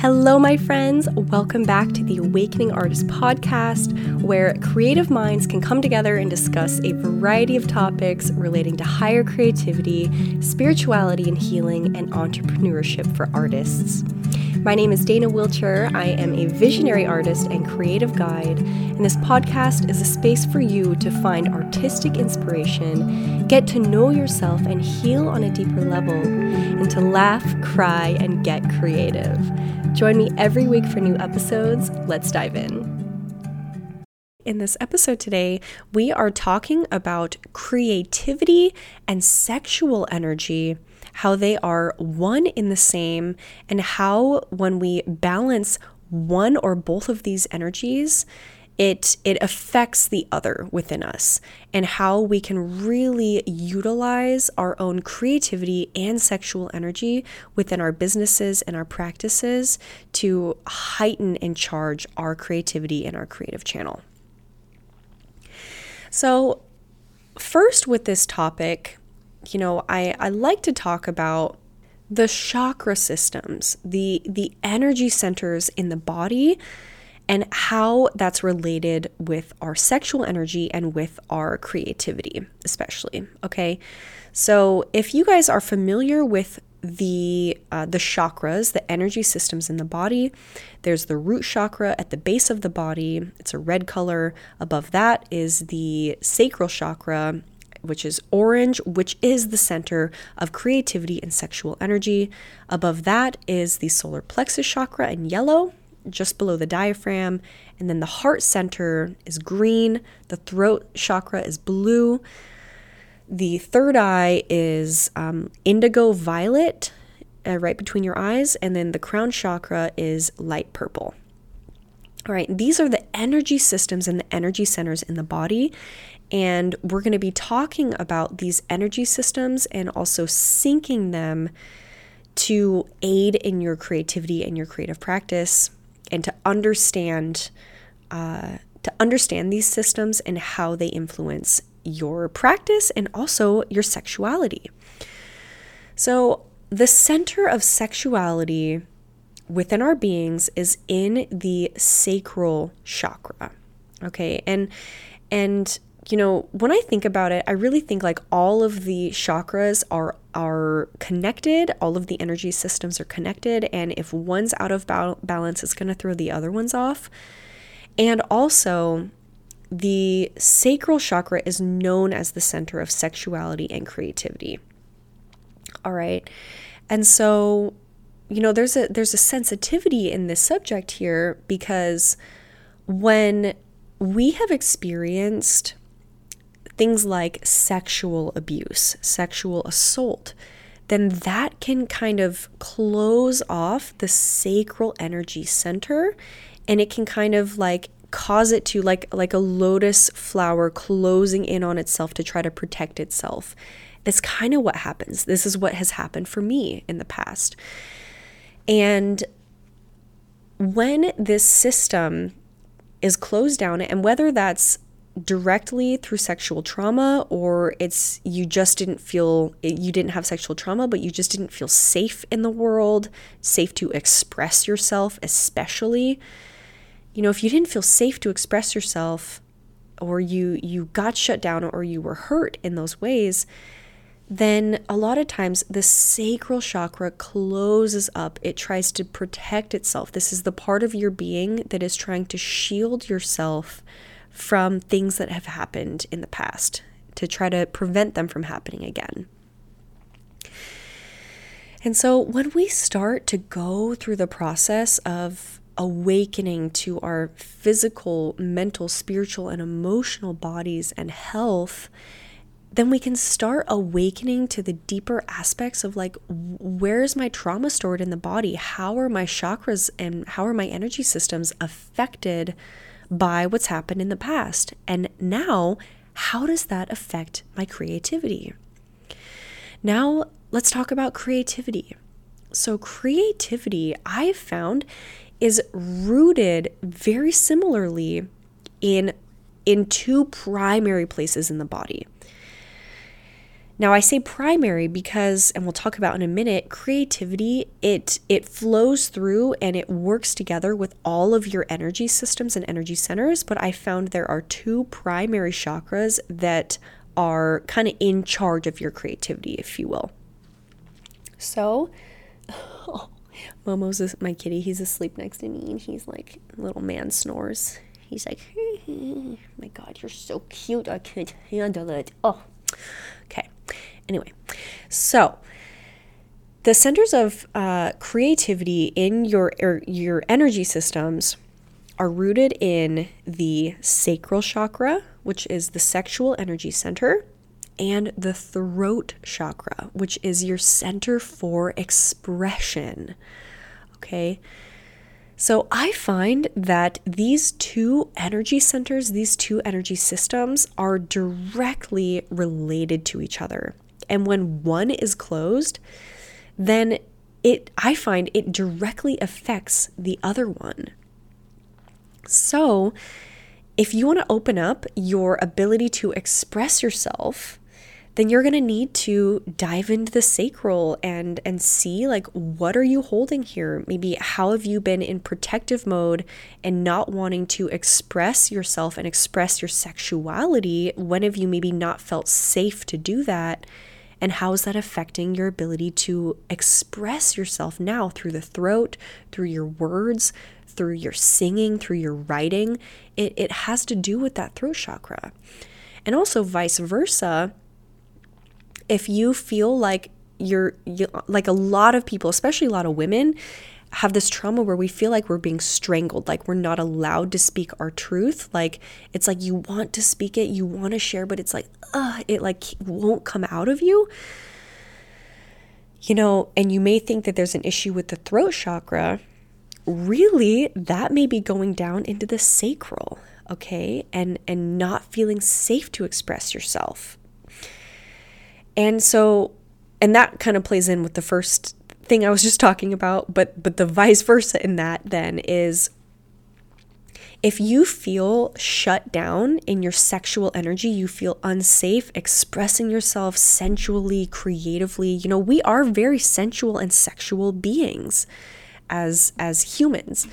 Hello, my friends. Welcome back to the Awakening Artist podcast, where creative minds can come together and discuss a variety of topics relating to higher creativity, spirituality and healing, and entrepreneurship for artists. My name is Dana Wilcher. I am a visionary artist and creative guide, and this podcast is a space for you to find artistic inspiration, get to know yourself and heal on a deeper level, and to laugh, cry, and get creative. Join me every week for new episodes. Let's dive in. In this episode today, we are talking about creativity and sexual energy, how they are one in the same, and how when we balance one or both of these energies, it it affects the other within us and how we can really utilize our own creativity and sexual energy within our businesses and our practices to heighten and charge our creativity and our creative channel. So, first with this topic, you know, I, I like to talk about the chakra systems, the the energy centers in the body and how that's related with our sexual energy and with our creativity, especially. Okay, so if you guys are familiar with the uh, the chakras, the energy systems in the body, there's the root chakra at the base of the body. It's a red color. Above that is the sacral chakra, which is orange, which is the center of creativity and sexual energy. Above that is the solar plexus chakra in yellow, just below the diaphragm. And then the heart center is green, the throat chakra is blue. The third eye is um, indigo violet, uh, right between your eyes. And then the crown chakra is light purple. All right, these are the energy systems and the energy centers in the body. And we're going to be talking about these energy systems and also syncing them to aid in your creativity and your creative practice and to understand uh, to understand these systems and how they influence your practice and also your sexuality. So, the center of sexuality within our beings is in the sacral chakra. Okay? And and you know, when I think about it, I really think like all of the chakras are are connected, all of the energy systems are connected, and if one's out of balance, it's going to throw the other ones off. And also, the sacral chakra is known as the center of sexuality and creativity. All right. And so, you know, there's a there's a sensitivity in this subject here because when we have experienced things like sexual abuse, sexual assault, then that can kind of close off the sacral energy center and it can kind of like cause it to like like a lotus flower closing in on itself to try to protect itself. That's kind of what happens. This is what has happened for me in the past. And when this system is closed down and whether that's directly through sexual trauma or it's you just didn't feel you didn't have sexual trauma but you just didn't feel safe in the world safe to express yourself especially you know if you didn't feel safe to express yourself or you you got shut down or you were hurt in those ways then a lot of times the sacral chakra closes up. It tries to protect itself. This is the part of your being that is trying to shield yourself from things that have happened in the past to try to prevent them from happening again. And so when we start to go through the process of awakening to our physical, mental, spiritual, and emotional bodies and health, then we can start awakening to the deeper aspects of like, where is my trauma stored in the body? How are my chakras and how are my energy systems affected by what's happened in the past. And now, how does that affect my creativity? Now, let's talk about creativity. So, creativity, I've found, is rooted very similarly in, in two primary places in the body. Now I say primary because and we'll talk about in a minute, creativity it it flows through and it works together with all of your energy systems and energy centers, but I found there are two primary chakras that are kind of in charge of your creativity, if you will. So, oh, Momo's a, my kitty. He's asleep next to me, and he's like, little man snores. He's like, my God, you're so cute. I can't handle it. Oh, okay. Anyway, so the centers of uh, creativity in your er, your energy systems are rooted in the sacral chakra, which is the sexual energy center, and the throat chakra, which is your center for expression. Okay. So I find that these two energy centers, these two energy systems, are directly related to each other. And when one is closed, then it I find it directly affects the other one. So, if you want to open up your ability to express yourself, then you're going to need to dive into the sacral and and see like what are you holding here? Maybe how have you been in protective mode and not wanting to express yourself and express your sexuality? When have you maybe not felt safe to do that and how is that affecting your ability to express yourself now through the throat through your words through your singing through your writing? It, it has to do with that throat chakra. And also vice versa if you feel like you're you, like a lot of people, especially a lot of women, have this trauma where we feel like we're being strangled, like we're not allowed to speak our truth. Like it's like you want to speak it, you want to share, but it's like, uh, it like won't come out of you. You know, and you may think that there's an issue with the throat chakra. Really, that may be going down into the sacral, okay? And and not feeling safe to express yourself. And so, and that kind of plays in with the first thing I was just talking about, but but the vice versa in that then is if you feel shut down in your sexual energy, you feel unsafe expressing yourself sensually, creatively. You know, we are very sensual and sexual beings as as humans.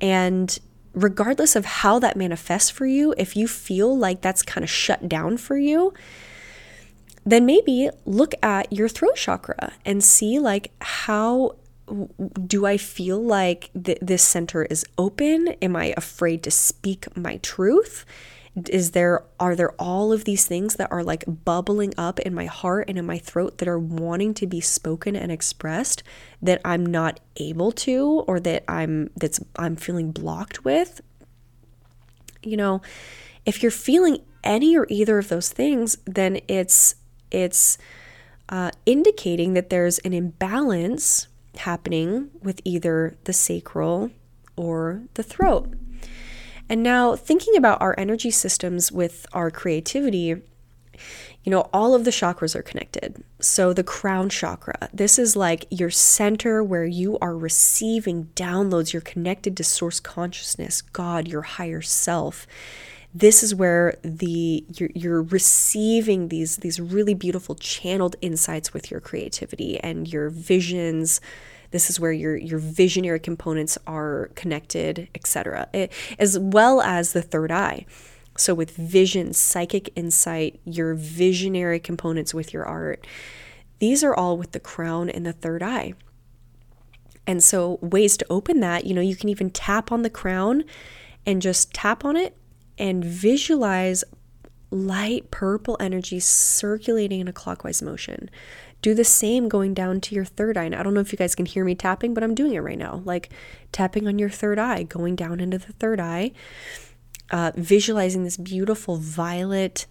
And regardless of how that manifests for you, if you feel like that's kind of shut down for you, then maybe look at your throat chakra and see like how do I feel like th- this center is open? Am I afraid to speak my truth? Is there are there all of these things that are like bubbling up in my heart and in my throat that are wanting to be spoken and expressed that I'm not able to or that I'm that's I'm feeling blocked with? You know, if you're feeling any or either of those things, then it's it's uh, indicating that there's an imbalance happening with either the sacral or the throat. And now, thinking about our energy systems with our creativity, you know, all of the chakras are connected. So, the crown chakra, this is like your center where you are receiving downloads. You're connected to source consciousness, God, your higher self this is where the you're, you're receiving these these really beautiful channeled insights with your creativity and your visions. This is where your your visionary components are connected etc eh, as well as the third eye. So with vision psychic insight your visionary components with your art these are all with the crown and the third eye. And so ways to open that you know you can even tap on the crown and just tap on it and visualize light purple energy circulating in a clockwise motion. Do the same going down to your third eye. And I don't know if you guys can hear me tapping, but I'm doing it right now. Like tapping on your third eye, going down into the third eye, uh, visualizing this beautiful violet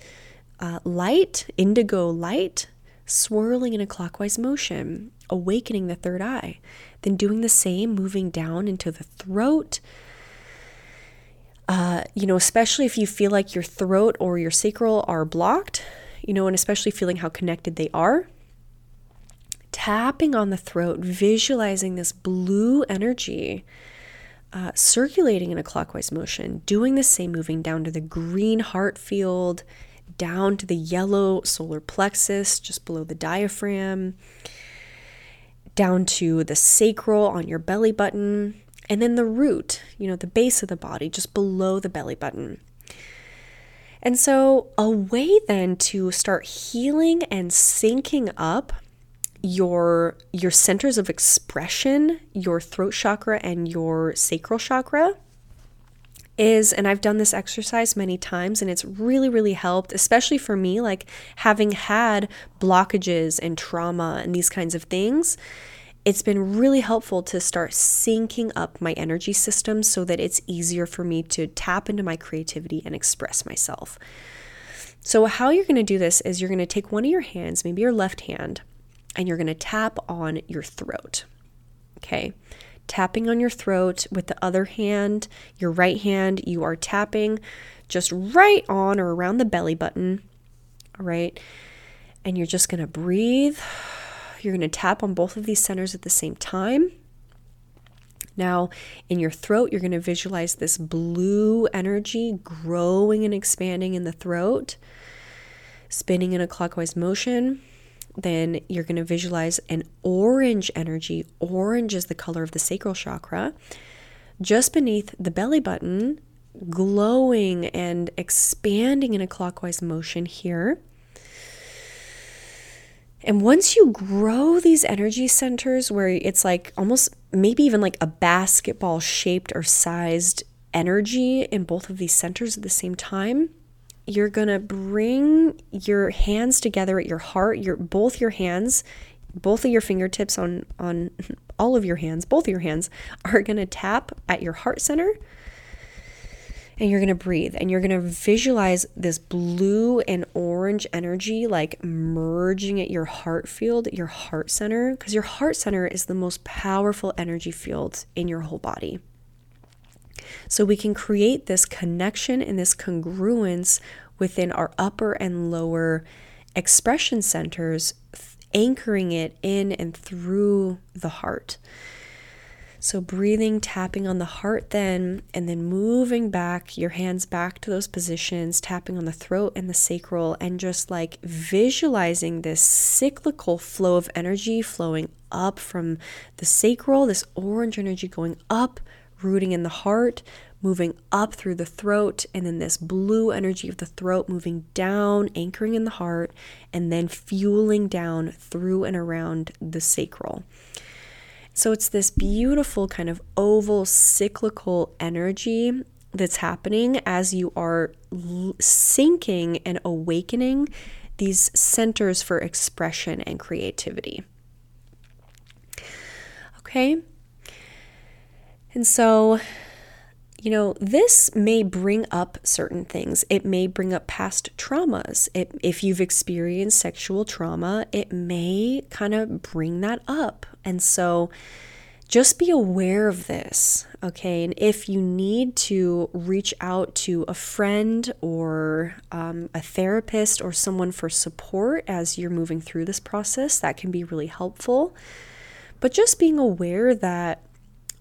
uh, light, indigo light, swirling in a clockwise motion, awakening the third eye. Then doing the same, moving down into the throat, uh, you know, especially if you feel like your throat or your sacral are blocked, you know, and especially feeling how connected they are. Tapping on the throat, visualizing this blue energy uh, circulating in a clockwise motion, doing the same, moving down to the green heart field, down to the yellow solar plexus just below the diaphragm, down to the sacral on your belly button, and then the root, you know, the base of the body just below the belly button. And so, a way then to start healing and syncing up your your centers of expression, your throat chakra and your sacral chakra is and I've done this exercise many times and it's really really helped especially for me like having had blockages and trauma and these kinds of things it's been really helpful to start syncing up my energy system so that it's easier for me to tap into my creativity and express myself. So, how you're going to do this is you're going to take one of your hands, maybe your left hand, and you're going to tap on your throat. Okay. Tapping on your throat with the other hand, your right hand, you are tapping just right on or around the belly button. All right. And you're just going to breathe. You're going to tap on both of these centers at the same time. Now, in your throat, you're going to visualize this blue energy growing and expanding in the throat, spinning in a clockwise motion then you're going to visualize an orange energy. Orange is the color of the sacral chakra. Just beneath the belly button, glowing and expanding in a clockwise motion here. And once you grow these energy centers where it's like almost maybe even like a basketball shaped or sized energy in both of these centers at the same time, you're going to bring your hands together at your heart, your both your hands, both of your fingertips on on all of your hands, both of your hands are going to tap at your heart center. And you're going to breathe and you're going to visualize this blue and orange energy like merging at your heart field, your heart center, because your heart center is the most powerful energy field in your whole body. So we can create this connection and this congruence within our upper and lower expression centers, anchoring it in and through the heart. So, breathing, tapping on the heart, then, and then moving back your hands back to those positions, tapping on the throat and the sacral, and just like visualizing this cyclical flow of energy flowing up from the sacral, this orange energy going up, rooting in the heart, moving up through the throat, and then this blue energy of the throat moving down, anchoring in the heart, and then fueling down through and around the sacral. So it's this beautiful kind of oval cyclical energy that's happening as you are syncing and awakening these centers for expression and creativity. Okay, and so, you know, this may bring up certain things. It may bring up past traumas. It, if you've experienced sexual trauma, it may kind of bring that up. And so, just be aware of this, okay? And if you need to reach out to a friend or um, a therapist or someone for support as you're moving through this process, that can be really helpful. But just being aware that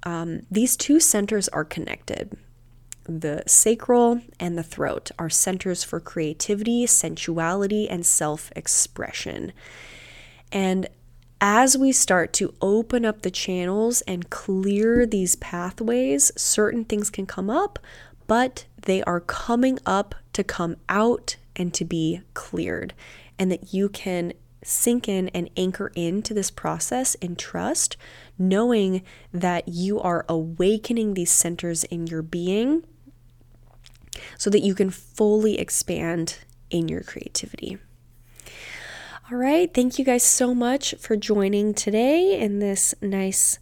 um, these two centers are connected. The sacral and the throat are centers for creativity, sensuality, and self expression. And as we start to open up the channels and clear these pathways, certain things can come up, but they are coming up to come out and to be cleared. And that you can sink in and anchor into this process in trust, knowing that you are awakening these centers in your being so that you can fully expand in your creativity. All right, thank you guys so much for joining today in this nice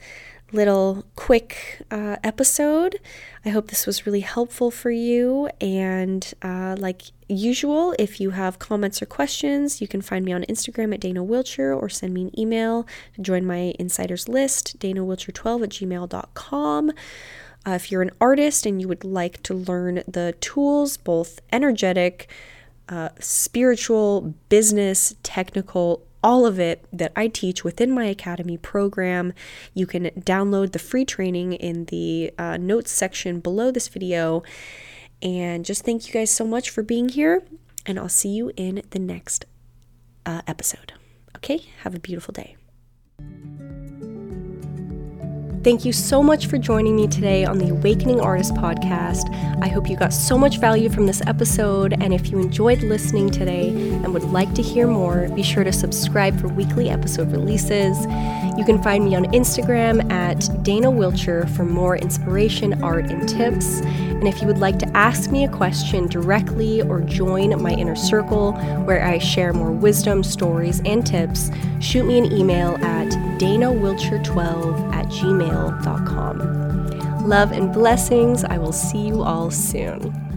little quick uh, episode. I hope this was really helpful for you. And uh, like usual, if you have comments or questions, you can find me on Instagram at Dana Wilcher or send me an email to join my insiders list, danawilcher12 at gmail.com. Uh, if you're an artist and you would like to learn the tools, both energetic, uh, spiritual, business, technical, all of it that I teach within my Academy program. You can download the free training in the uh, notes section below this video. And just thank you guys so much for being here. and I'll see you in the next uh, episode. Okay, have a beautiful day. Thank you so much for joining me today on the Awakening Artist podcast. I hope you got so much value from this episode, and if you enjoyed listening today and would like to hear more, be sure to subscribe for weekly episode releases. You can find me on Instagram at Dana Wilcher for more inspiration, art, and tips. And if you would like to ask me a question directly or join my inner circle where I share more wisdom, stories, and tips, shoot me an email at danawilcher12 gmail.com. Love and blessings. I will see you all soon.